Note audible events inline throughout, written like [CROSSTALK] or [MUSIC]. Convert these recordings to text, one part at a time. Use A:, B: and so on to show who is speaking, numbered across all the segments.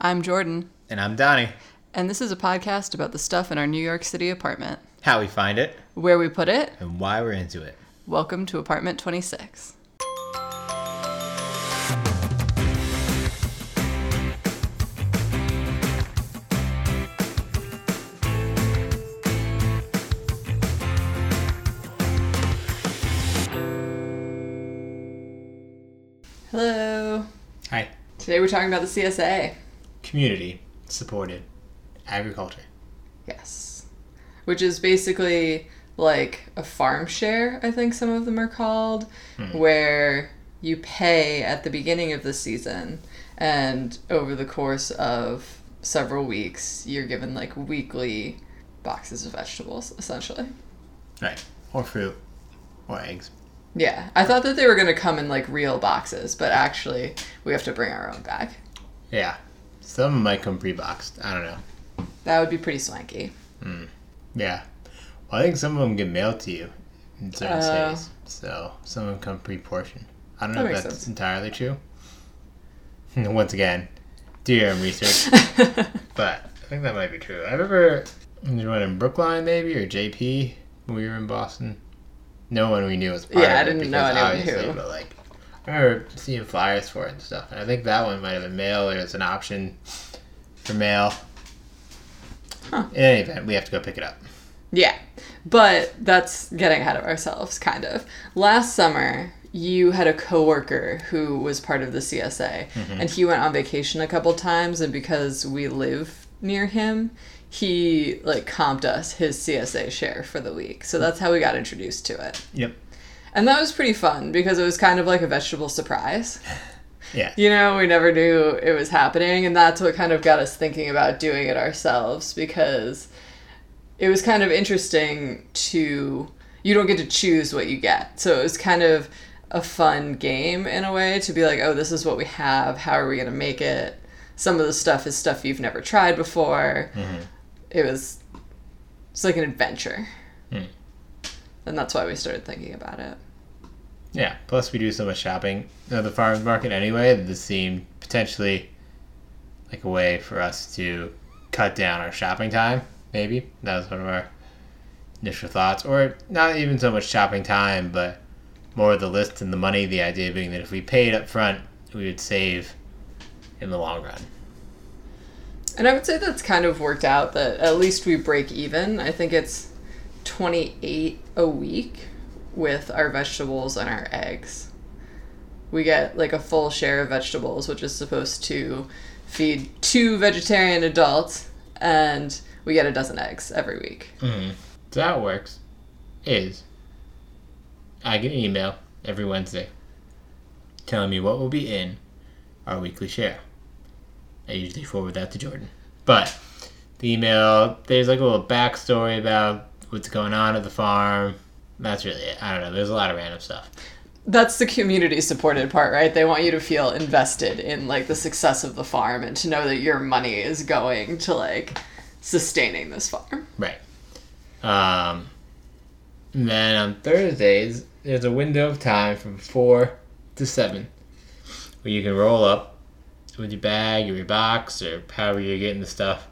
A: I'm Jordan,
B: And I'm Donnie.
A: and this is a podcast about the stuff in our New York City apartment.
B: How we find it
A: Where we put it,
B: and why we're into it.
A: welcome to apartment 26. Hello.
B: Hi.
A: Today we're talking about the CSA.
B: Community supported agriculture.
A: Yes. Which is basically like a farm share, I think some of them are called, hmm. where you pay at the beginning of the season and over the course of several weeks, you're given like weekly boxes of vegetables, essentially.
B: Right. Or fruit. Or eggs.
A: Yeah. I thought that they were going to come in like real boxes, but actually, we have to bring our own bag.
B: Yeah. Some might come pre-boxed. I don't know.
A: That would be pretty swanky. Hmm.
B: Yeah. Well, I think some of them get mailed to you in certain
A: Oh.
B: states. So some of them come pre-portioned. I don't know
A: That
B: if that's
A: sense.
B: entirely true. [LAUGHS] Once again, do your own research. [LAUGHS] but I think that might be true. I remember there one in Brookline maybe or JP when we were in Boston. No one we knew was part
A: Yeah, I
B: of it
A: didn't know anyone who.
B: But like, I remember seeing flyers for it and stuff. And I think that one might have been mail. There's an option for mail.
A: Huh.
B: In any event, we have to go pick it up.
A: Yeah, but that's getting ahead of ourselves, kind of. Last summer, you had a coworker who was part of the CSA, mm-hmm. and he went on vacation a couple times, and because we live near him, he like comped us his CSA share for the week. So hmm. that's how we got introduced to it.
B: Yep.
A: And that was pretty fun because it was kind of like a vegetable surprise. [LAUGHS]
B: Yeah.
A: You know, we never knew it was happening, and that's what kind of got us thinking about doing it ourselves because it was kind of interesting to. You don't get to choose what you get. So it was kind of a fun game in a way to be like, oh, this is what we have. How are we going to make it? Some of the stuff is stuff you've never tried before. Mm-hmm. It was. It's like an adventure. And that's why we started thinking about it.
B: Yeah. Plus, we do so much shopping at the farmers market anyway. That this seemed potentially like a way for us to cut down our shopping time. Maybe that was one of our initial thoughts, or not even so much shopping time, but more of the list and the money. The idea being that if we paid up front, we would save in the long run.
A: And I would say that's kind of worked out that at least we break even. I think it's 28 a week with our vegetables and our eggs. We get like a full share of vegetables, which is supposed to feed two vegetarian adults, and we get a dozen eggs every week.
B: Mm-hmm. So how it works is I get an email every Wednesday telling me what will be in our weekly share. I usually forward that to Jordan. But the email, there's like a little backstory about what's going on at the farm. That's really it. I don't know. There's a lot of random stuff.
A: That's the community supported part, right? They want you to feel invested in like the success of the farm and to know that your money is going to like sustaining this farm.
B: Right. Um, and then on Thursdays, there's a window of time from 4 to 7 where you can roll up with your bag or your box or however you're getting the stuff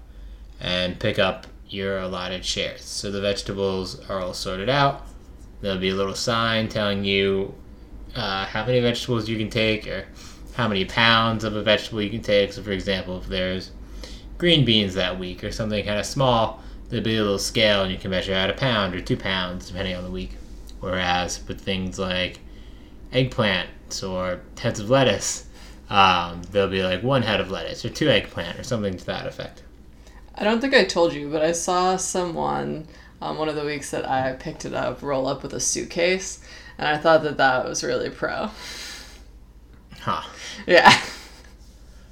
B: and pick up your allotted shares. So the vegetables are all sorted out. There'll be a little sign telling you uh, how many vegetables you can take or how many pounds of a vegetable you can take. So, for example, if there's green beans that week or something kind of small, there'll be a little scale and you can measure out a pound or two pounds depending on the week. Whereas with things like eggplants or heads of lettuce, um, there'll be like one head of lettuce or two eggplant or something to that effect.
A: I don't think I told you, but I saw someone on one of the weeks that I picked it up roll up with a suitcase, and I thought that that was really pro.
B: Huh.
A: Yeah.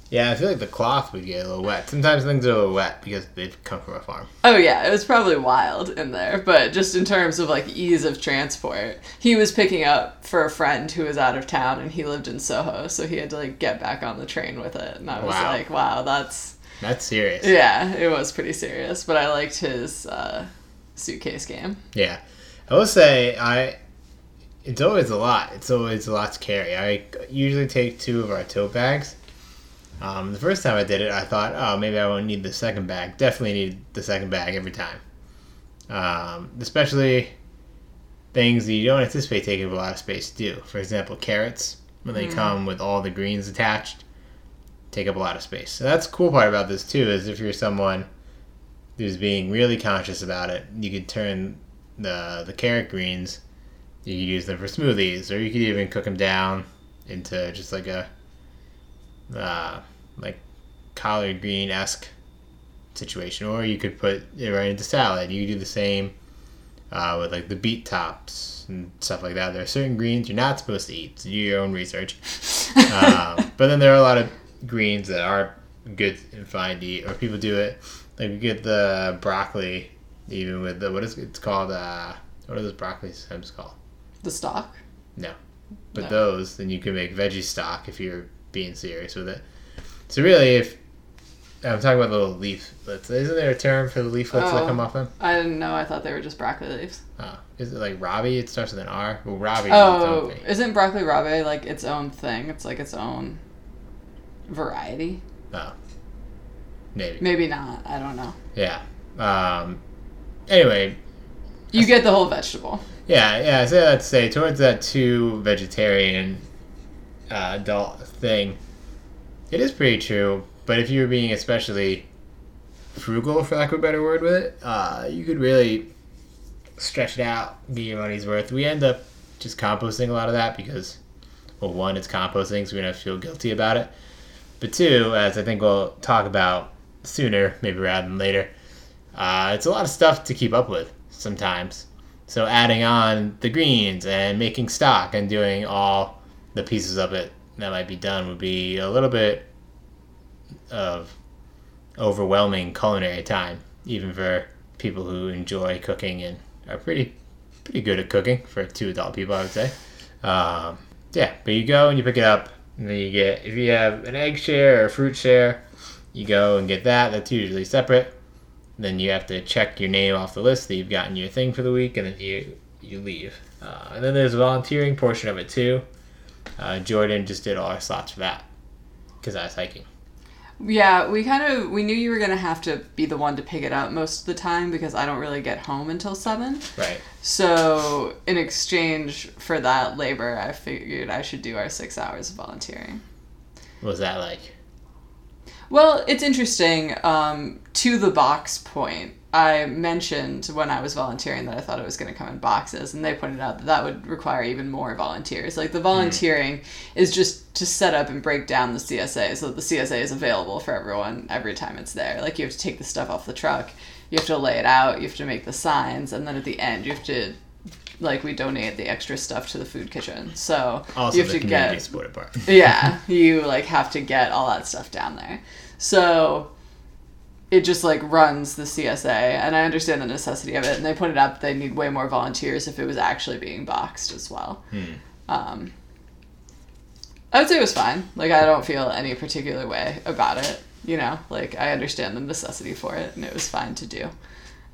B: Yeah, I feel like the cloth would get a little wet. Sometimes things are a little wet because they've come from a farm.
A: Oh yeah, it was probably wild in there, but just in terms of like ease of transport, he was picking up for a friend who was out of town and he lived in Soho, so he had to like get back on the train with it, and I was
B: Wow.
A: like, wow, that's
B: That's serious.
A: yeah, it was pretty serious, but I liked his uh, suitcase game.
B: Yeah, I will say I. It's always a lot. It's always a lot to carry. I usually take two of our tote bags, Um, the first time I did it, I thought, oh, maybe I won't need the second bag. Definitely need the second bag every time. Um, especially things that you don't anticipate taking up a lot of space to do. For example, carrots, when they come with all the greens attached, take up a lot of space. So that's the cool part about this too, is if you're someone who's being really conscious about it, you could turn the the carrot greens, you could use them for smoothies, or you could even cook them down into just like a uh, like collard green esque situation, or you could put it right into salad. You could do the same uh, with like the beet tops and stuff like that. There are certain greens you're not supposed to eat, so do your own research. [LAUGHS] um, but then there are a lot of greens that are good and fine to eat, or people do it like you get the broccoli, even with the what is it's called? Uh, what are those broccoli stems called?
A: The stock.
B: No. But
A: No.
B: those, then you can make veggie stock if you're being serious with it. So really, if I'm talking about the little leaflets, isn't there a term for the leaflets that
A: Oh.
B: come off them?
A: I didn't know. I thought they were just broccoli leaves.
B: Oh, is it like Robbie? It starts with an R. Well, Robbie. is its own
A: Oh,
B: thing.
A: isn't broccoli rabe like its own thing? It's like its own variety.
B: Oh, maybe.
A: Maybe not. I don't know.
B: Yeah. Um. Anyway,
A: You get the whole vegetable.
B: Yeah, yeah. So let's say towards that two vegetarian uh, adult thing, it is pretty true. But if you were being especially frugal, for lack of a better word, with it, uh, you could really stretch it out, get your money's worth. We end up just composting a lot of that because, well, one, it's composting, so we don't feel guilty about it. But two, as I think we'll talk about sooner, maybe rather than later, uh, it's a lot of stuff to keep up with sometimes. So adding on the greens and making stock and doing all the pieces of it that might be done would be a little bit of overwhelming culinary time, even for people who enjoy cooking and are pretty pretty good at cooking for two adult people, I would say. Um, yeah, but you go and you pick it up, and then you get if you have an egg share or a fruit share, you go and get that. That's usually separate. Then you have to check your name off the list that you've gotten your thing for the week, and then you you leave. Uh, and then there's a volunteering portion of it too. Uh, Jordan just did all our slots for that because I was hiking.
A: Yeah, we kind of we knew you were gonna have to be the one to pick it up most of the time because I don't really get home until seven.
B: Right.
A: So in exchange for that labor, I figured I should do our six hours of volunteering.
B: What was that like?
A: Well, it's interesting. Um, to the box point, I mentioned when I was volunteering that I thought it was going to come in boxes, and they pointed out that that would require even more volunteers. Like the volunteering is just to set up and break down the CSA so that the CSA is available for everyone every time it's there. Like you have to take the stuff off the truck, you have to lay it out, you have to make the signs, and then at the end you have to. Like we donate the extra stuff to the food kitchen, so
B: Also,
A: you have to get yeah, you like have to get all that stuff down there. So it just like runs the CSA, and I understand the necessity of it. And they pointed out that they need way more volunteers if it was actually being boxed as well. Um, I would say it was fine. Like I don't feel any particular way about it. You know, like I understand the necessity for it, and it was fine to do.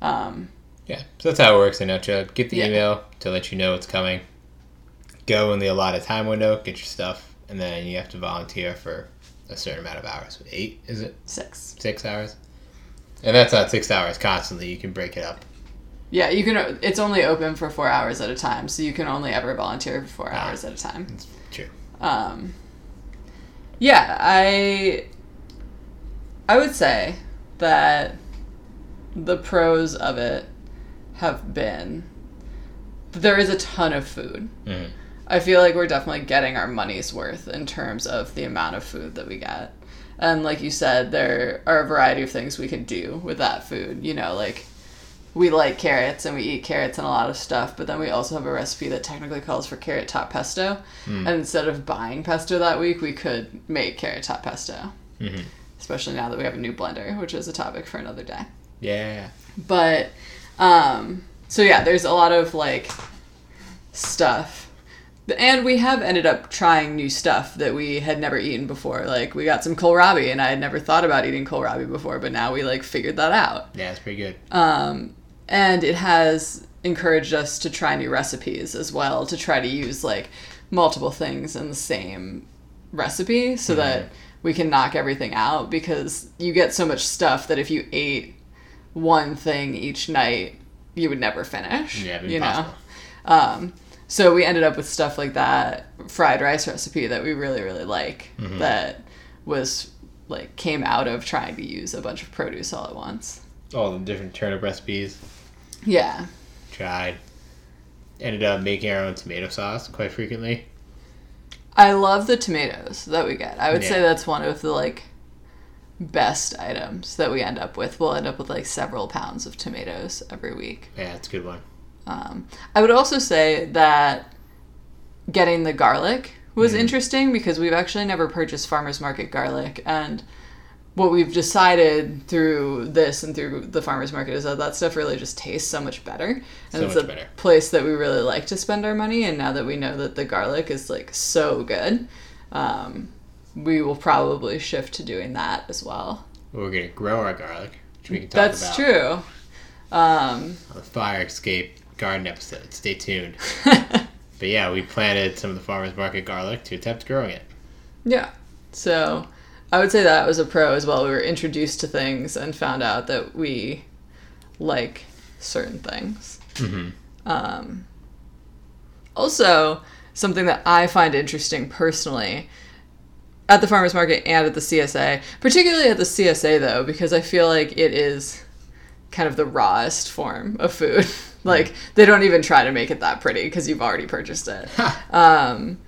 A: Um,
B: Yeah, so that's how it works in a nutshell. Get the
A: Yeah.
B: email to let you know what's coming. Go in the allotted time window, get your stuff, and then you have to volunteer for a certain amount of hours. Eight, is it?
A: six.
B: Six hours? And that's not six hours constantly. You can break it up.
A: Yeah, you can. It's only open for four hours at a time, so you can only ever volunteer for four
B: Ah.
A: hours at a time.
B: It's true.
A: Um, yeah, I I would say that the pros of it have been there is a ton of food.
B: Mhm.
A: I feel like we're definitely getting our money's worth in terms of the amount of food that we get. And like you said, there are a variety of things we can do with that food. You know, like we like carrots and we eat carrots and a lot of stuff, but then we also have a recipe that technically calls for carrot top pesto. And instead of buying pesto that week, we could make carrot top pesto.
B: Mhm.
A: Especially now that we have a new blender, which is a topic for another day.
B: Yeah.
A: But um so yeah, there's a lot of like stuff. And we have ended up trying new stuff that we had never eaten before. Like we got some kohlrabi and I had never thought about eating kohlrabi before, but now we like figured that out.
B: Yeah, it's pretty good.
A: Um and it has encouraged us to try new recipes as well to try to use like multiple things in the same recipe so that we can knock everything out because you get so much stuff that if you ate one thing each night, you would never finish.
B: Yeah, it'd be
A: you know. Um, so we ended up with stuff like that fried rice recipe that we really really like
B: Mm-hmm.
A: that was like came out of trying to use a bunch of produce all at once.
B: All the different turnip recipes
A: Yeah.
B: tried. Ended up making our own tomato sauce quite frequently.
A: I love the tomatoes that we get. I would say that's one of the like best items that we end up with. We'll end up with like several pounds of tomatoes every week.
B: Yeah, it's a good one.
A: Um, I would also say that getting the garlic was
B: Mhm.
A: interesting because we've actually never purchased farmers market garlic. And what we've decided through this and through the farmers market is that that stuff really just tastes so much better. And
B: So
A: it's a
B: better.
A: place that we really like to spend our money. And now that we know that the garlic is like so good um, we will probably shift to doing that as well.
B: We're gonna grow our garlic, which we can talk
A: that's
B: about.
A: true. Um,
B: the fire escape garden episode. Stay tuned. [LAUGHS] but yeah, we planted some of the farmers market garlic to attempt growing it.
A: Yeah. So I would say that was a pro as well. We were introduced to things and found out that we like certain things.
B: Mm-hmm.
A: Um, also, something that I find interesting personally at the farmers market and at the CSA, particularly at the CSA though, because I feel like it is kind of the rawest form of food. [LAUGHS] like they don't even try to make it that pretty because you've already purchased it. [LAUGHS] um,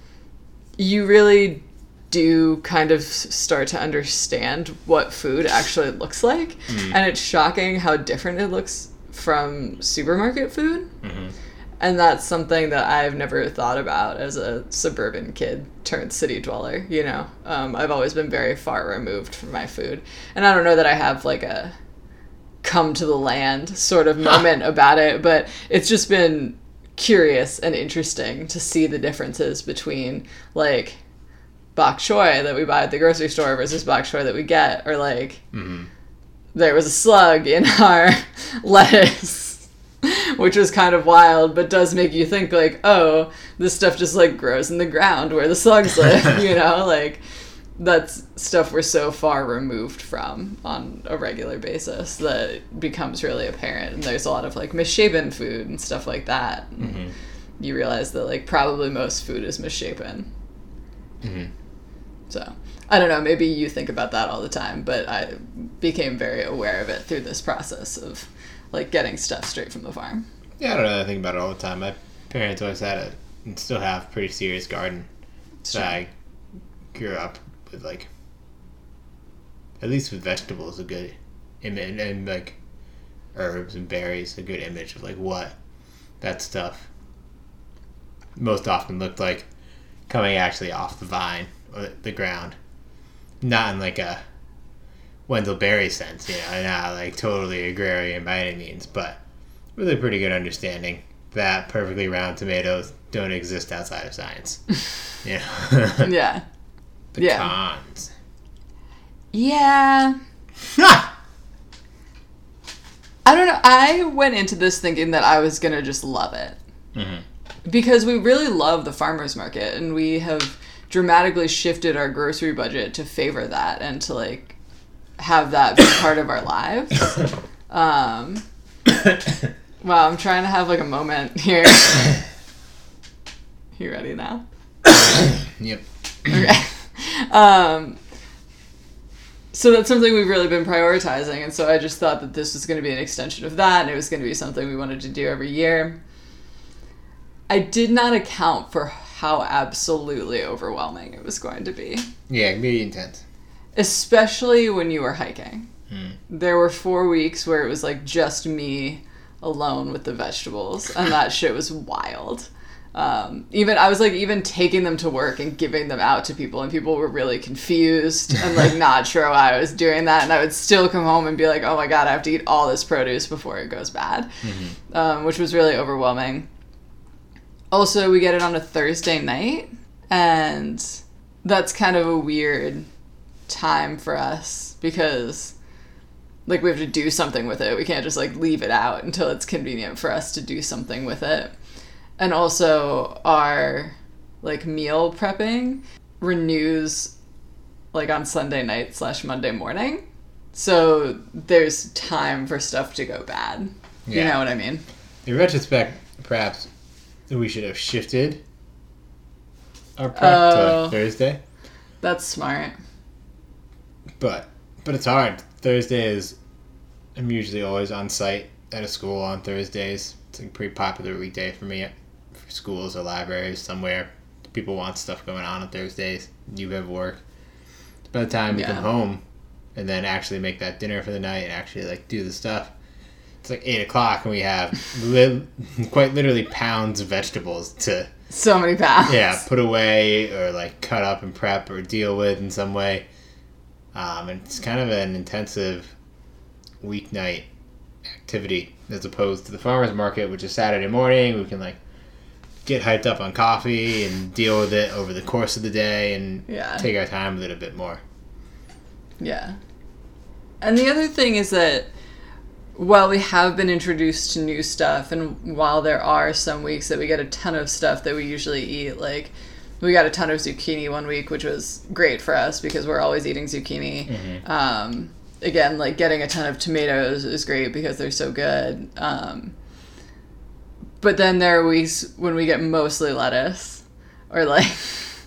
A: you really do kind of start to understand what food actually looks like, and it's shocking how different it looks from supermarket food.
B: Mm-hmm.
A: And that's something that I've never thought about as a suburban kid turned city dweller. You know, um, I've always been very far removed from my food, and I don't know that I have like a come to the land sort of moment [LAUGHS] about it, but it's just been curious and interesting to see the differences between like bok choy that we buy at the grocery store versus bok choy that we get, or like
B: Mm-hmm.
A: there was a slug in [LAUGHS] our lettuce, which was kind of wild, but does make you think like, oh, this stuff just like grows in the ground where the slugs live, you [LAUGHS] know, like that's stuff we're so far removed from on a regular basis that becomes really apparent. And there's a lot of like misshapen food and stuff like that.
B: Mm-hmm.
A: You realize that like probably most food is misshapen.
B: Mm-hmm.
A: So I don't know. Maybe you think about that all the time, but I became very aware of it through this process of like getting stuff straight from the farm.
B: Yeah, I don't know. I think about it all the time. My parents always had a and still have pretty serious garden. So I grew up with like at least with vegetables a good image and, and like herbs and berries a good image of like what that stuff most often looked like coming actually off the vine or the ground. Not in like a Wendell Berry sense, you know, not like totally agrarian by any means, but with a pretty good understanding that perfectly round tomatoes don't exist outside of science. know? [LAUGHS]
A: Yeah. [LAUGHS]
B: the
A: Yeah.
B: cons.
A: Yeah. I don't know. I went into this thinking that I was going to just love it.
B: Mhm.
A: Because we really love the farmer's market and we have dramatically shifted our grocery budget to favor that and to like have that be [COUGHS] part of our lives. [COUGHS] Um, wow, I'm trying to have like a moment here. [COUGHS] you ready now?
B: yep.
A: Okay. Um, so that's something we've really been prioritizing, and so I just thought that this was going to be an extension of that, and it was going to be something we wanted to do every year. I did not account for how absolutely overwhelming it was going to be,
B: Yeah, be intense.
A: especially when you were hiking.
B: Hmm.
A: There were four weeks where it was like just me alone with the vegetables, and that shit was wild. Um, even I was like even taking them to work and giving them out to people, and people were really confused and like [LAUGHS] not sure why I was doing that. And I would still come home and be like, "Oh my god, I have to eat all this produce before it goes bad," um, which was really overwhelming. Also, we get it on a Thursday night, and that's kind of a weird time for us because like we have to do something with it. We can't just like leave it out until it's convenient for us to do something with it. And also our like meal prepping renews like on Sunday night slash Monday morning. So there's time for stuff to go bad. You
B: Yeah.
A: know what I mean?
B: In retrospect, perhaps we should have shifted our prep to
A: Oh.
B: Thursday.
A: That's smart.
B: But but it's hard. Thursday is I'm usually always on site at a school on Thursdays. It's a pretty popular weekday for me schools or libraries somewhere. People want stuff going on on Thursdays. You have work. By the time you come home and then actually make that dinner for the night and actually like do the stuff, it's like eight o'clock and we have [LAUGHS] li- quite literally pounds of vegetables to
A: So many pounds.
B: yeah, put away or like cut up and prep or deal with in some way. Um, and it's kind of an intensive weeknight activity as opposed to the farmers market, which is Saturday morning. We can like get hyped up on coffee and deal with it over the course of the day and
A: Yeah.
B: take our time with it a bit more.
A: Yeah. And the other thing is that while we have been introduced to new stuff, and while there are some weeks that we get a ton of stuff that we usually eat, like we got a ton of zucchini one week, which was great for us because we're always eating zucchini. Um, again, like getting a ton of tomatoes is great because they're so good. Um, but then there are weeks when we get mostly lettuce, or like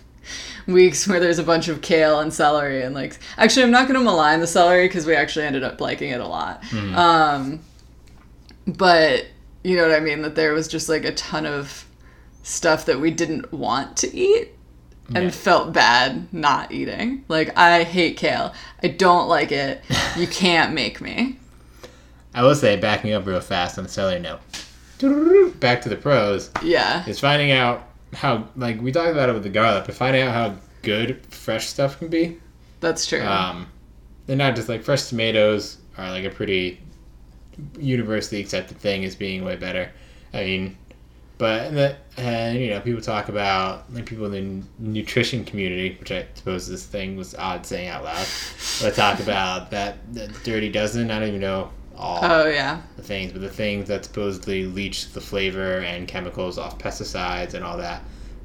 A: [LAUGHS] weeks where there's a bunch of kale and celery and like actually i'm not going to malign the celery because we actually ended up liking it a lot. Um but you know what i mean? That there was just like a ton of stuff that we didn't want to eat and
B: Yeah.
A: felt bad not eating. Like i hate kale. I don't like it. [LAUGHS] You can't make me.
B: I will say, backing up real fast on the celery note, back to the pros.
A: yeah
B: is finding out how like we talked about it with the garlic, but finding out how good fresh stuff can be.
A: that's true
B: Um, they're not just like fresh tomatoes are like a pretty universally accepted thing as being way better. I mean, but the, and you know people talk about like people in the nutrition community, which I suppose this thing was odd saying out loud. But talk about that, that dirty dozen. I don't even know all
A: oh yeah
B: the things, but the things that supposedly leach the flavor and chemicals off pesticides and all that.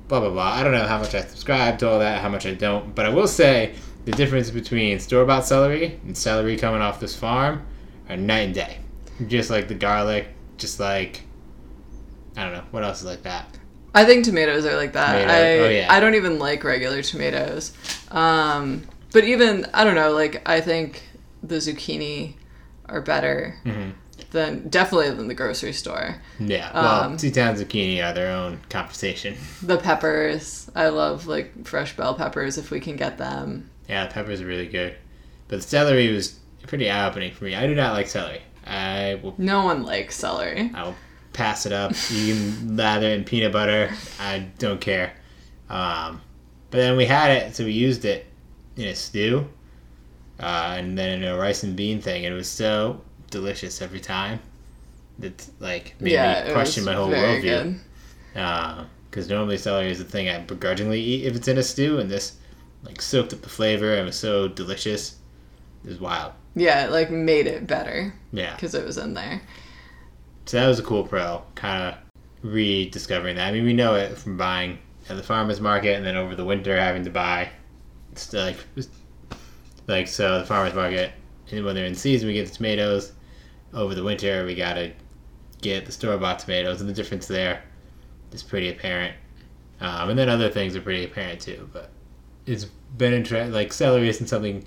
B: Blah blah blah. I don't know how much I subscribe to all that, how much I don't, but I will say the difference between store bought celery and celery coming off this farm are night and day. Just like the garlic, just like I don't know what else is like that.
A: I think tomatoes are like that.
B: Tomato-
A: I
B: oh, yeah.
A: I don't even like regular tomatoes. Um, but even I don't know. Like I think the zucchini are better
B: Mhm.
A: than definitely than the grocery store.
B: Yeah, well,
A: Um,
B: two towns zucchini are their own conversation. [LAUGHS]
A: The peppers, I love like fresh bell peppers if we can get them.
B: Yeah, the peppers are really good, but the celery was pretty eye opening for me. I do not like celery. I will
A: No one likes celery.
B: I will pass it up. You can [LAUGHS] lather in peanut butter. I don't care. Um, but then we had it, so we used it in a stew, uh, and then a rice and bean thing. And it was so delicious every time. That like made
A: yeah,
B: me question my whole worldview. Because normally celery is the thing I begrudgingly eat if it's in a stew, and this like soaked up the flavor and was so delicious. It was wild.
A: Yeah, it like made it better
B: Yeah.
A: because it was in there.
B: So that was a cool pro, kind of rediscovering that. I mean, we know it from buying at the farmers market, and then over the winter having to buy. It's like, like so the farmers market, and when they're in season, we get the tomatoes. Over the winter, we gotta get the store bought tomatoes, and the difference there is pretty apparent. Um, and then other things are pretty apparent too. But it's been interesting. Like celery isn't something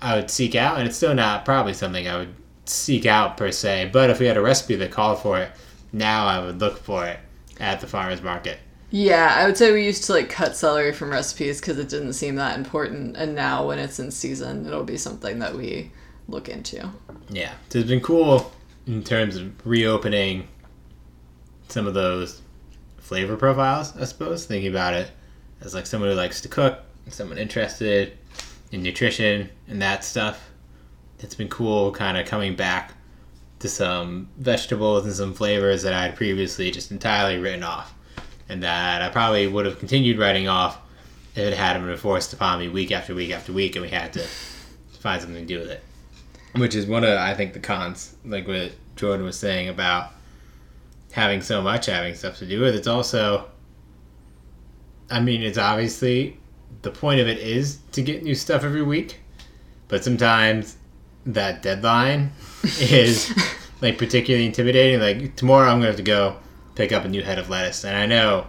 B: I would seek out, and it's still not probably something I would seek out per se. But if we had a recipe that called for it, now I would look for it at the farmers market.
A: Yeah, I would say we used to like cut celery from recipes because it didn't seem that important, and now when it's in season, it'll be something that we look into.
B: Yeah, so it's been cool in terms of reopening some of those flavor profiles. I suppose thinking about it as like someone who likes to cook, someone interested in nutrition and that stuff. It's been cool, kind of coming back to some vegetables and some flavors that I had previously just entirely written off, and that I probably would have continued writing off if it hadn't been forced upon me week after week after week, and we had to find something to do with it. Which is one of I think the cons, like what Jordan was saying about having so much having stuff to do with. It's also, I mean, it's obviously the point of it is to get new stuff every week, but sometimes that deadline [LAUGHS] is like particularly intimidating. Like tomorrow, I'm going to have to go pick up a new head of lettuce, and I know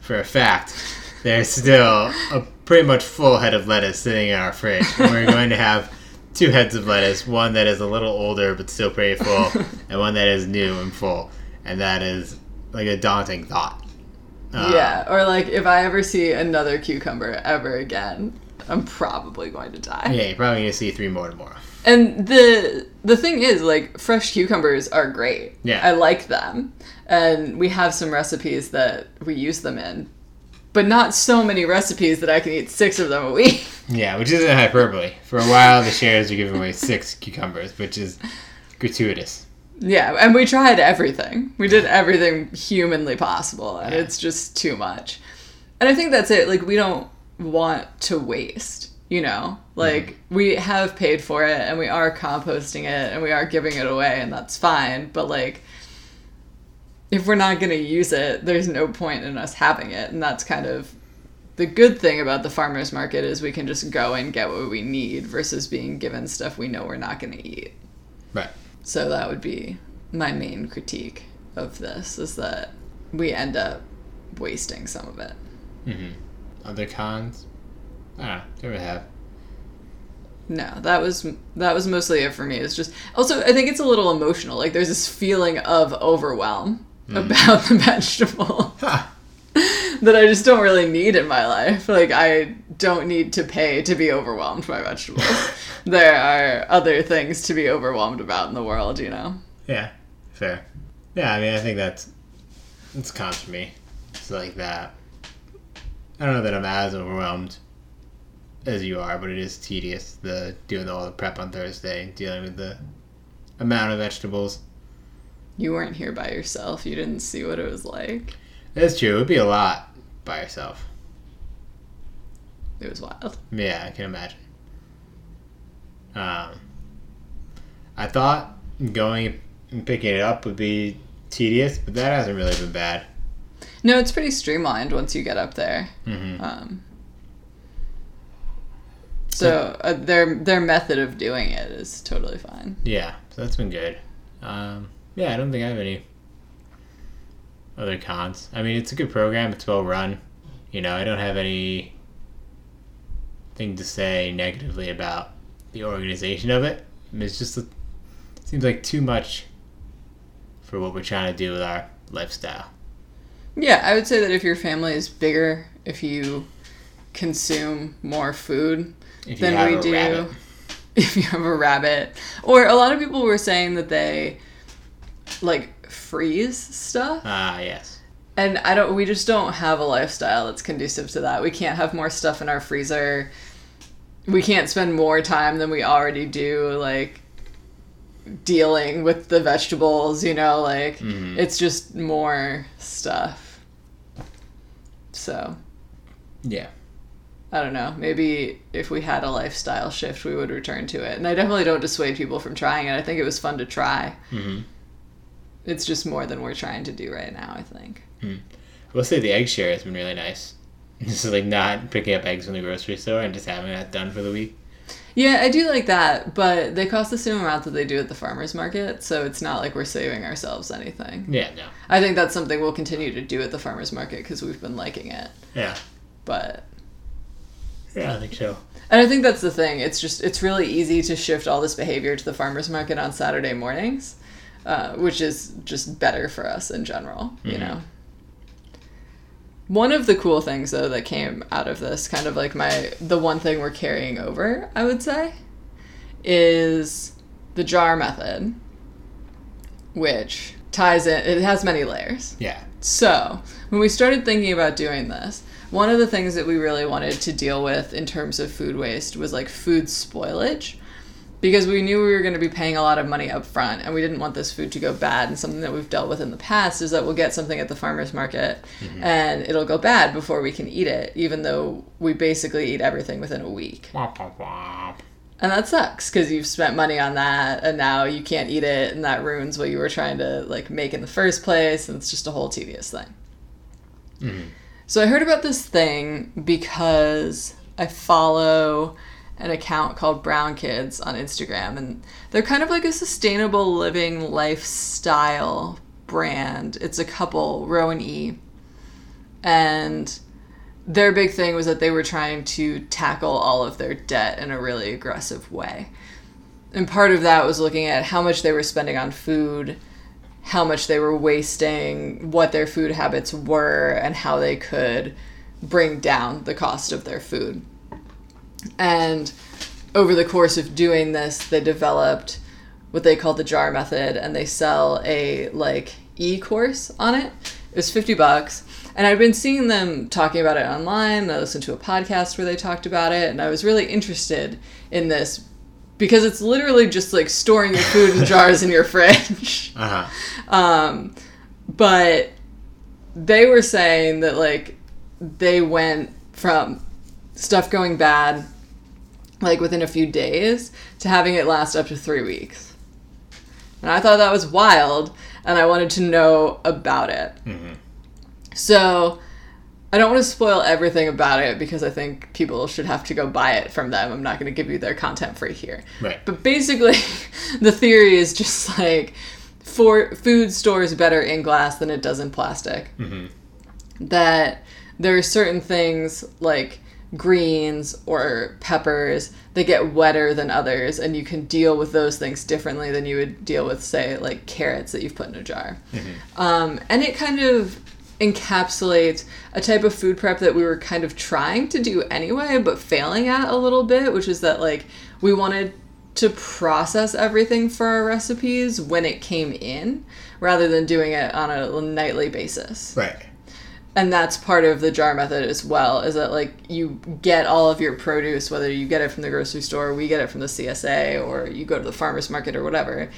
B: for a fact there's still a pretty much full head of lettuce sitting in our fridge. And we're going to have two heads of lettuce, one that is a little older but still pretty full, [LAUGHS] and one that is new and full, and that is like a daunting thought. Um,
A: yeah, or like if I ever see another cucumber ever again, I'm probably going to die.
B: Yeah, you're probably gonna see three more tomorrow.
A: And the the thing is, like fresh cucumbers are great.
B: Yeah.
A: I like them, and we have some recipes that we use them in, but not so many recipes that I can eat six of them a week. [LAUGHS]
B: Yeah, which isn't hyperbole. For a while, the shares are giving away six cucumbers, which is gratuitous.
A: yeah, and we tried everything. We did everything humanly possible, and
B: Yeah.
A: it's just too much. And I think that's it. Like we don't want to waste. You know, like we have paid for it, and we are composting it, and we are giving it away, and that's fine. But like. if we're not going to use it, there's no point in us having it. And that's kind of the good thing about the farmers market is we can just go and get what we need versus being given stuff we know we're not going to eat.
B: Right.
A: So that would be my main critique of this is that we end up wasting some of it.
B: Mm-hmm. Other cons? I don't know. Don't really have.
A: No, that was that was mostly it for me. It's just also I think it's a little emotional. Like there's this feeling of overwhelm mm-hmm. about [LAUGHS] the vegetable.
B: Ha! [LAUGHS]
A: that I just don't really need in my life. Like I don't need to pay to be overwhelmed by vegetables. [LAUGHS] there are other things to be overwhelmed about in the world, you know.
B: Yeah. Fair. Yeah, I mean, I think that's it's cons for me. It's like that. I don't know that I'm as overwhelmed as you are, but it is tedious. The doing all the prep on Thursday, dealing with the amount of vegetables.
A: You weren't here by yourself. You didn't see what it was like.
B: That's true. It would be a lot by yourself.
A: It was wild.
B: Yeah, I can imagine. Um, I thought going and picking it up would be tedious, but that hasn't really been bad.
A: No, it's pretty streamlined once you get up there.
B: hmm
A: Um, so uh, their their method of doing it is totally fine.
B: Yeah, so that's been good. Um, yeah, I don't think I have any other cons. I mean, it's a good program. It's well run. You know, I don't have any thing to say negatively about the organization of it. I mean, it's just a, it seems like too much for what we're trying to do with our lifestyle.
A: Yeah, I would say that if your family is bigger, if you consume more food
B: If
A: than we do,
B: rabbit. [LAUGHS]
A: if you have a rabbit, or a lot of people were saying that they like freeze stuff,
B: Ah, yes.
A: and I don't. We just don't have a lifestyle that's conducive to that. We can't have more stuff in our freezer. We can't spend more time than we already do, like dealing with the vegetables. You know, like
B: Mhm.
A: it's just more stuff. So
B: Yeah.
A: I don't know. Maybe if we had a lifestyle shift, we would return to it. And I definitely don't dissuade people from trying it. I think it was fun to try.
B: hmm
A: It's just more than we're trying to do right now, I think.
B: I will say the egg share has been really nice. [LAUGHS] Just like not picking up eggs from the grocery store and just having that done for the week.
A: Yeah, I do like that, but they cost the same amount that they do at the farmer's market, so it's not like we're saving ourselves anything.
B: Yeah, no.
A: I think that's something we'll continue to do at the farmer's market because we've been liking it.
B: Yeah.
A: But
B: Yeah, I think so.
A: And I think that's the thing. It's just it's really easy to shift all this behavior to the farmers market on Saturday mornings, uh, which is just better for us in general. You
B: Mhm.
A: know. One of the cool things though that came out of this, kind of like my the one thing we're carrying over, I would say, is the jar method, which ties in. It has many layers.
B: Yeah.
A: So, when we started thinking about doing this, one of the things that we really wanted to deal with in terms of food waste was like food spoilage. Because we knew we were going to be paying a lot of money up front and we didn't want this food to go bad. And something that we've dealt with in the past is that we'll get something at the farmer's market and it'll go bad before we can eat it, even though we basically eat everything within a week.
B: Womp, womp, womp.
A: And that sucks because you've spent money on that and now you can't eat it and that ruins what you were trying to like make in the first place and it's just a whole tedious thing.
B: Mhm.
A: So I heard about this thing because I follow an account called Brown Kids on Instagram, and they're kind of like a sustainable living lifestyle brand. It's a couple, Row and E, and their big thing was that they were trying to tackle all of their debt in a really aggressive way. And part of that was looking at how much they were spending on food, how much they were wasting, what their food habits were, and how they could bring down the cost of their food. And over the course of doing this, they developed what they call the jar method, and they sell a like e course on it. It was 50 bucks. And I'd been seeing them talking about it online. I listened to a podcast where they talked about it, and I was really interested in this because it's literally just like storing your food in jars in your fridge. [LAUGHS]
B: Uh huh.
A: Um, but they were saying that like they went from stuff going bad like within a few days to having it last up to three weeks. And I thought that was wild, and I wanted to know about it. So I don't want to spoil everything about it because I think people should have to go buy it from them. I'm not going to give you their content free here.
B: Right.
A: But basically, [LAUGHS] the theory is just like for food stores better in glass than it does in plastic. That there are certain things like greens or peppers that get wetter than others, and you can deal with those things differently than you would deal with, say, like carrots that you've put in a jar. Um, and it kind of encapsulates a type of food prep that we were kind of trying to do anyway, but failing at a little bit, which is that like we wanted to process everything for our recipes when it came in rather than doing it on a nightly basis.
B: Right.
A: And that's part of the jar method as well, is that like you get all of your produce, whether you get it from the grocery store, we get it from the CSA, or you go to the farmer's market or whatever.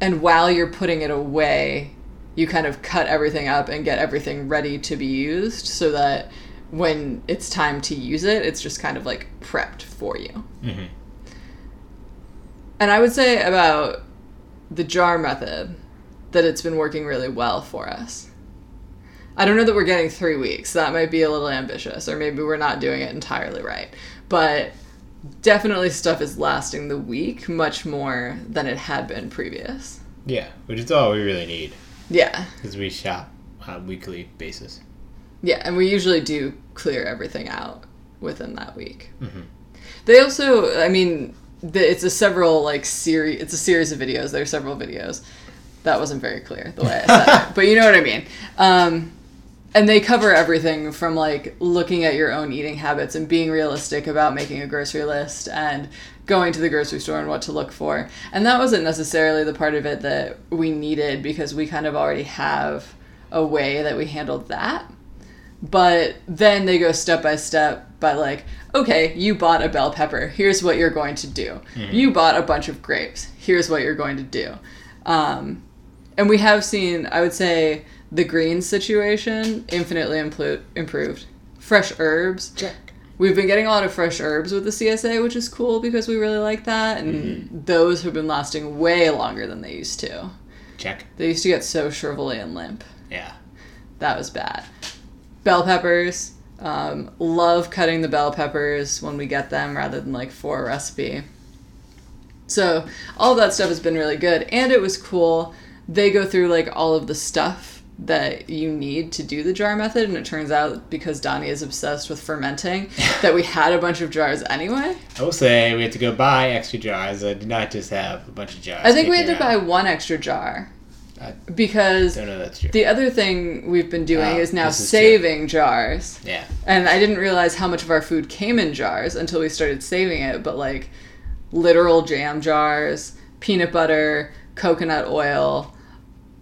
A: And while you're putting it away, you kind of cut everything up and get everything ready to be used so that when it's time to use it, it's just kind of like prepped for you.
B: Mhm.
A: And I would say about the jar method that it's been working really well for us. I don't know that we're getting three weeks. That might be a little ambitious, or maybe we're not doing it entirely right. But definitely stuff is lasting the week much more than it had been previous.
B: Yeah, which is all we really need
A: Yeah.
B: because we shop on a weekly basis.
A: Yeah, and we usually do clear everything out within that week. They also, I mean, the, it's a several like series. It's a series of videos. There are several videos. That wasn't very clear the way I said it, [LAUGHS] but you know what I mean. Um, and they cover everything from like looking at your own eating habits and being realistic about making a grocery list and going to the grocery store and what to look for. And that wasn't necessarily the part of it that we needed because we kind of already have a way that we handled that. But then they go step by step by like, okay, you bought a bell pepper. Here's what you're going to do. You bought a bunch of grapes. Here's what you're going to do. Um, and we have seen, I would say, the green situation infinitely implo- improved. Fresh herbs.
B: Check.
A: We've been getting a lot of fresh herbs with the CSA, which is cool because we really like that. And those have been lasting way longer than they used to.
B: Check.
A: They used to get so shrivelly and limp.
B: Yeah.
A: That was bad. Bell peppers. Um, love cutting the bell peppers when we get them rather than like for a recipe. So all of that stuff has been really good, and it was cool. They go through like all of the stuff that you need to do the jar method, and it turns out because Donnie is obsessed with fermenting, [LAUGHS] that we had a bunch of jars anyway.
B: I will say we had to go buy extra jars. I did not just have a bunch of jars.
A: I think we had to
B: kicking
A: buy one extra jar
B: I
A: because
B: don't know that's true.
A: the other thing we've been doing
B: Oh,
A: is now
B: is true.
A: saving jars.
B: yeah.
A: And I didn't realize how much of our food came in jars until we started saving it, but like literal jam jars, peanut butter, coconut oil,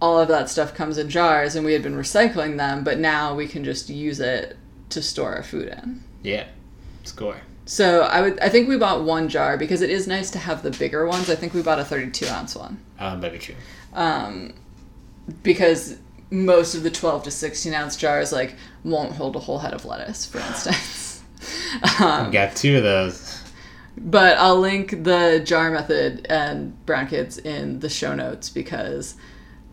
A: all of that stuff comes in jars and we had been recycling them, but now we can just use it to store our food in.
B: Yeah. Score.
A: So I would I think we bought one jar because it is nice to have the bigger ones. I think we bought a 32 ounce one.
B: Um, maybe true.
A: Um, because most of the 12 to 16 ounce jars like won't hold a whole head of lettuce, for instance. [LAUGHS] um,
B: got two of those.
A: But I'll link the jar method and Brown Kids in the show notes because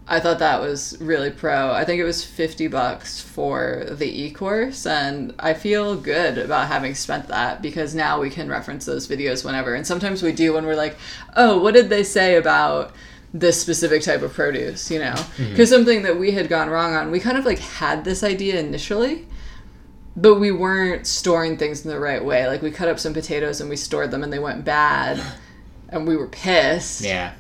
A: I thought that was really pro. I think it was 50 bucks for the e course, and I feel good about having spent that because now we can reference those videos whenever. And sometimes we do when we're like, oh, what did they say about this specific type of produce, you know? Mm-hmm. Because something that we had gone wrong on, we kind of like had this idea initially, but we weren't storing things in the right way. Like we cut up some potatoes and we stored them and they went bad, and we were pissed.
B: Yeah.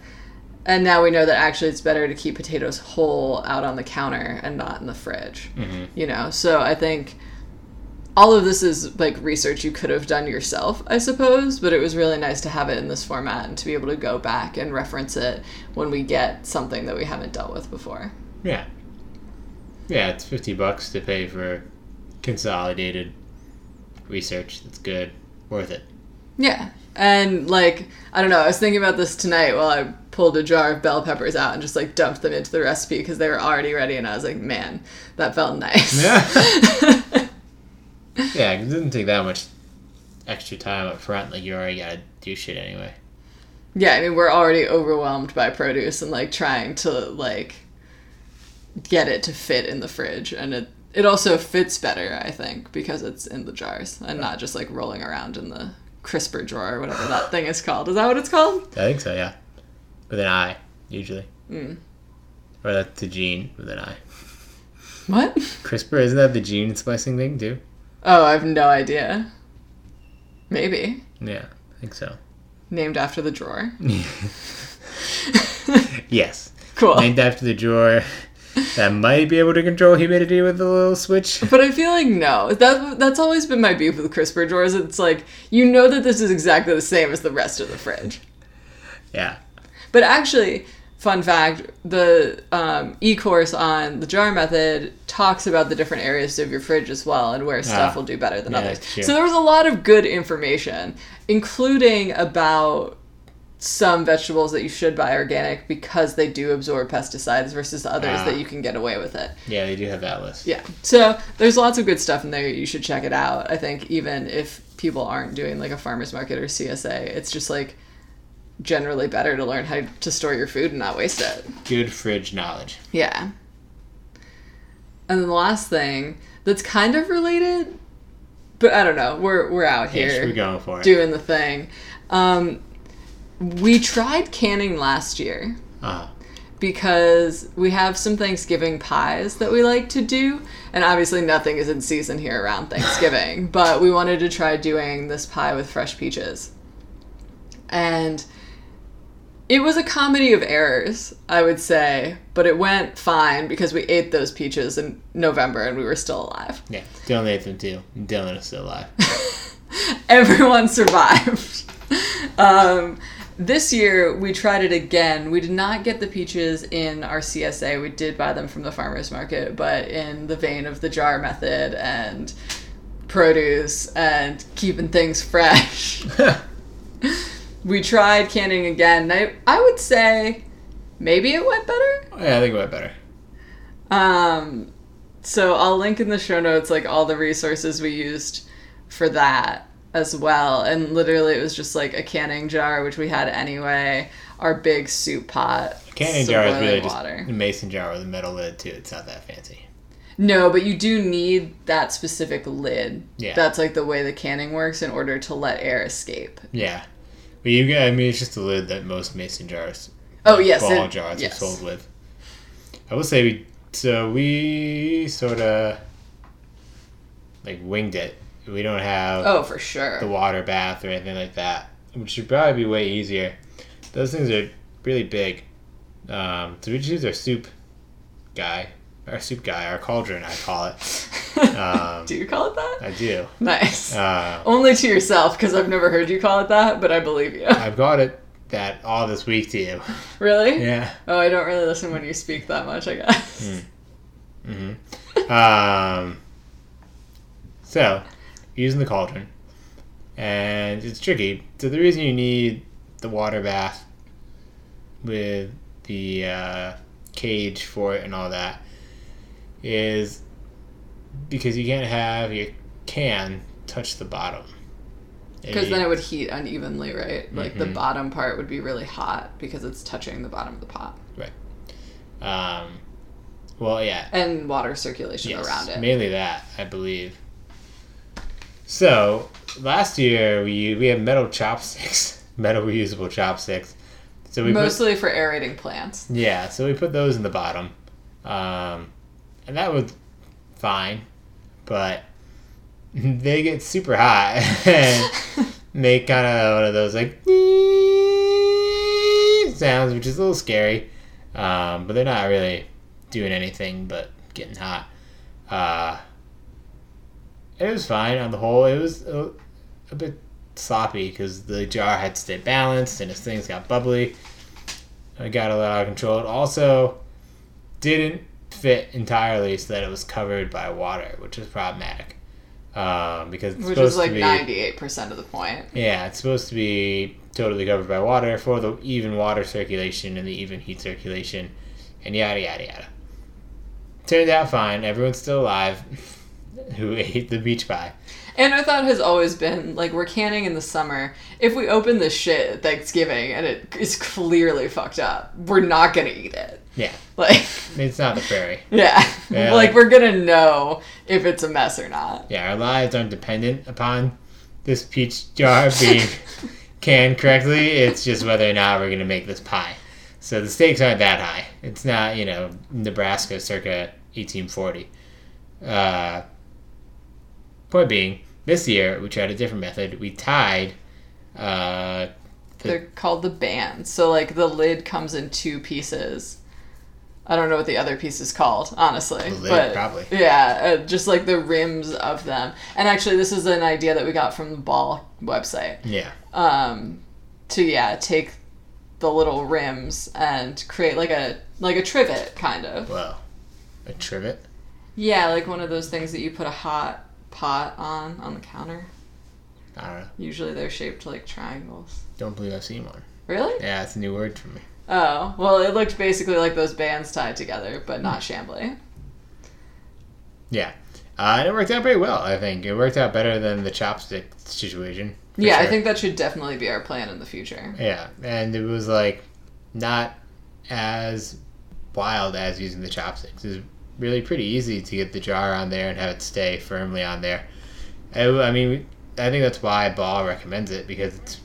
A: And now we know that actually it's better to keep potatoes whole out on the counter and not in the fridge. Mm-hmm. You know, so I think all of this is like research you could have done yourself, I suppose, but it was really nice to have it in this format and to be able to go back and reference it when we get something that we haven't dealt with before.
B: Yeah. Yeah, it's 50 bucks to pay for consolidated research. That's good. Worth it.
A: Yeah. And like, I don't know, I was thinking about this tonight while I pulled a jar of bell peppers out and just like dumped them into the recipe because they were already ready and I was like, man, that felt nice.
B: Yeah. [LAUGHS] yeah, it didn't take that much extra time up front. Like, you already gotta do shit anyway.
A: Yeah, I mean we're already overwhelmed by produce and like trying to like get it to fit in the fridge and it it also fits better, I think, because it's in the jars and not just like rolling around in the crisper drawer or whatever that thing is called. Is that what it's called?
B: I think so, yeah. With an I, usually.
A: Mm.
B: Or that's the gene with an I.
A: What?
B: CRISPR, isn't that the gene splicing thing, too?
A: Oh, I have no idea. Maybe.
B: Yeah, I think so.
A: Named after the drawer. [LAUGHS]
B: yes.
A: Cool.
B: Named after the drawer that might be able to control humidity with a little switch.
A: But I feel like no. That that's always been my beef with crisper drawers. It's like you know that this is exactly the same as the rest of the fridge.
B: Yeah.
A: But actually, fun fact: the um, e-course on the jar method talks about the different areas of your fridge as well, and where stuff
B: Ah.
A: will do better than
B: Yeah,
A: others. So there was a lot of good information, including about some vegetables that you should buy organic because they do absorb pesticides versus others
B: Ah.
A: that you can get away with it.
B: Yeah, they do have that list.
A: Yeah. So there's lots of good stuff in there. You should check it out. I think even if people aren't doing like a farmer's market or CSA, it's just like generally better to learn how to store your food and not waste it.
B: Good fridge knowledge.
A: Yeah. And then the last thing that's kind of related, but I don't know. We're we're out
B: Yeah,
A: here
B: we're going for it.
A: doing the thing. Um, we tried canning last year
B: Uh,
A: because we have some Thanksgiving pies that we like to do. And obviously, nothing is in season here around [LAUGHS] Thanksgiving, but we wanted to try doing this pie with fresh peaches. And it was a comedy of errors, I would say, but it went fine because we ate those peaches in November and we were still alive.
B: yeah, Dylan ate them too. Dylan is still alive. [LAUGHS]
A: Everyone survived. um, this year we tried it again. We did not get the peaches in our CSA. We did buy them from the farmers market, but in the vein of the jar method and produce and keeping things fresh. [LAUGHS] [LAUGHS] we tried canning again. I, I would say maybe it went better.
B: yeah, I think it went better.
A: Um, so I'll link in the show notes like all the resources we used for that as well. And literally, it was just like a canning jar, which we had anyway, our big soup pot,
B: Canning jar is really just a mason jar with a metal lid too. It's not that fancy.
A: No, but you do need that specific lid.
B: Yeah.
A: That's like the way the canning works in order to let air escape.
B: Yeah, but you get. I mean, it's just a lid that most mason jars.
A: Oh, yes,
B: Ball
A: it-
B: jars
A: yes.
B: are sold with. I will say we. So we sort of like winged it. We don't have
A: Oh, for sure.
B: the water bath or anything like that, which should probably be way easier. Those things are really big. Um, so we just use our soup guy, our soup guy, our cauldron, I call it. [LAUGHS] Um,
A: do you call it that?
B: I do.
A: Nice.
B: Uh,
A: Only to yourself, because I've never heard you call it that, but I believe you.
B: I've got it that all this week to you. [LAUGHS]
A: really?
B: Yeah.
A: Oh, I don't really listen when you speak that much, I guess. Mm.
B: hmm Um, so, using the cauldron, and it's tricky. So the reason you need the water bath with the uh, cage for it and all that is because you can't have your can touch the bottom.
A: Because then it would heat unevenly, right? Like the
B: Mhm.
A: bottom part would be really hot because it's touching the bottom of the pot. Right.
B: Um, well, yeah,
A: and water circulation
B: yes,
A: around it.
B: mainly that I believe. So last year we we had metal chopsticks, [LAUGHS] metal reusable chopsticks. So we put,
A: Mostly for aerating plants.
B: yeah, so we put those in the bottom, um, and that was fine, but [LAUGHS] they get super hot [LAUGHS] and [LAUGHS] make kind of one of those like sounds, which is a little scary. Um, but they're not really doing anything but getting hot. Uh, it was fine on the whole. It was a, a bit sloppy because the jar had to stay balanced and as things got bubbly, it got a little out of control. It also didn't fit entirely so that it was covered by water, which was problematic. Um, because it's
A: Which is like ninety eight percent of the point.
B: yeah, it's supposed to be totally covered by water for the even water circulation and the even heat circulation, and yada yada yada. Turned out fine. Everyone's still alive [LAUGHS] who ate the beach pie.
A: And our thought has always been like we're canning in the summer. If we open this shit at Thanksgiving and it is clearly fucked up, we're not gonna eat it.
B: Yeah,
A: Like,
B: it's not the prairie. [LAUGHS]
A: yeah,
B: Yeah,
A: like
B: like-
A: we're gonna know if it's a mess or not.
B: Yeah, our lives aren't dependent upon this peach jar [LAUGHS] being canned correctly. It's just whether or not we're gonna make this pie. So the stakes aren't that high. It's not, you know, Nebraska circa 1840. Uh, point being, this year we tried a different method. We tied. Uh, The-
A: They're called the bands. So like the lid comes in two pieces. I don't know what the other piece is called, honestly.
B: The lid,
A: but
B: probably.
A: Yeah, uh, just like the rims of them. And actually, this is an idea that we got from the Ball website.
B: yeah,
A: um, to yeah take the little rims and create like a like a trivet kind of
B: well, a trivet.
A: yeah like one of those things that you put a hot pot on on the counter
B: I don't know.
A: usually they're shaped like triangles
B: Don't believe I've seen one.
A: really
B: Yeah, it's a new word for me.
A: oh well it looked basically like those bands tied together but not shambly
B: Yeah. Uh, and it worked out pretty well, I think. It worked out better than the chopstick situation.
A: yeah i think that should definitely be our plan in the future
B: Yeah, and it was like not as wild as using the chopsticks. It really pretty easy to get the jar on there and have it stay firmly on there. I, I mean, I think that's why Ball recommends it because it's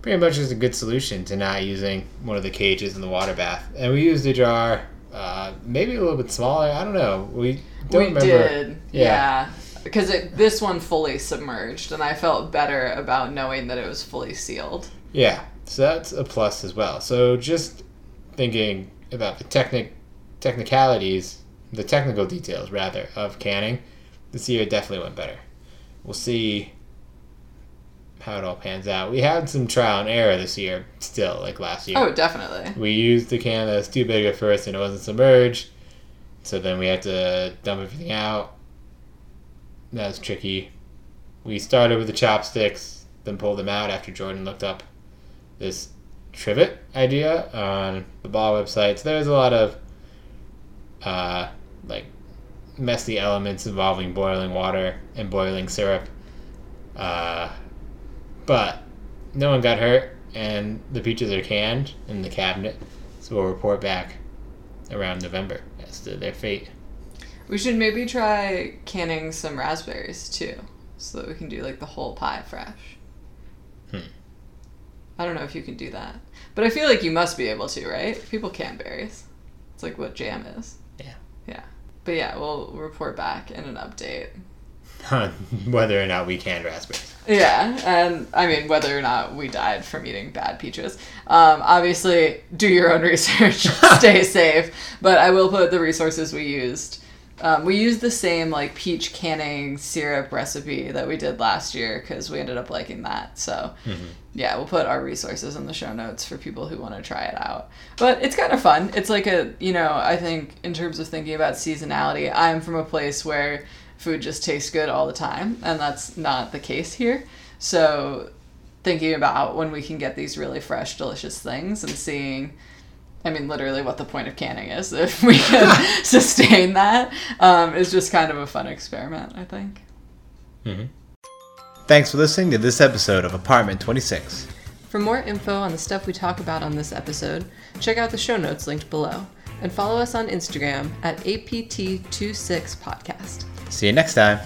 B: pretty much just a good solution to not using one of the cages in the water bath. And we used a jar, uh, maybe a little bit smaller. I don't know. We don't
A: we
B: remember.
A: did
B: Yeah.
A: yeah because it, this one fully submerged and i felt better about knowing that it was fully sealed
B: Yeah, so that's a plus as well. So just thinking about the technic technicalities, the technical details rather of canning, this year definitely went better. We'll see how it all pans out. We had some trial and error this year, still like last year.
A: oh definitely
B: We used the can that was too big at first and it wasn't submerged, so then we had to dump everything out. That was tricky. We started with the chopsticks, then pulled them out after Jordan looked up this trivet idea on the Ball website. So there's a lot of uh, like messy elements involving boiling water and boiling syrup. Uh, but no one got hurt, and the peaches are canned in the cabinet. So we'll report back around November as to their fate.
A: We should maybe try canning some raspberries too, so that we can do like the whole pie fresh.
B: Hmm.
A: I don't know if you can do that, but I feel like you must be able to, right? People can berries. It's like what jam is.
B: Yeah.
A: Yeah. But yeah, we'll report back in an update.
B: on [LAUGHS] whether or not we canned raspberries.
A: Yeah, and I mean whether or not we died from eating bad peaches. Um, obviously, do your own [LAUGHS] research, [LAUGHS] stay safe. But I will put the resources we used. Um, we used the same like peach canning syrup recipe that we did last year because we ended up liking that. So yeah, we'll put our resources in the show notes for people who want to try it out. But it's kind of fun. It's like a you know I think in terms of thinking about seasonality, I'm from a place where food just tastes good all the time, and that's not the case here. So, thinking about when we can get these really fresh, delicious things and seeing, I mean, literally what the point of canning is, [LAUGHS] if we can [LAUGHS] sustain that, um, is just kind of a fun experiment, I think.
C: Thanks for listening to this episode of Apartment 26.
A: For more info on the stuff we talk about on this episode, check out the show notes linked below. and follow us on Instagram at APT26podcast.
C: See you next time.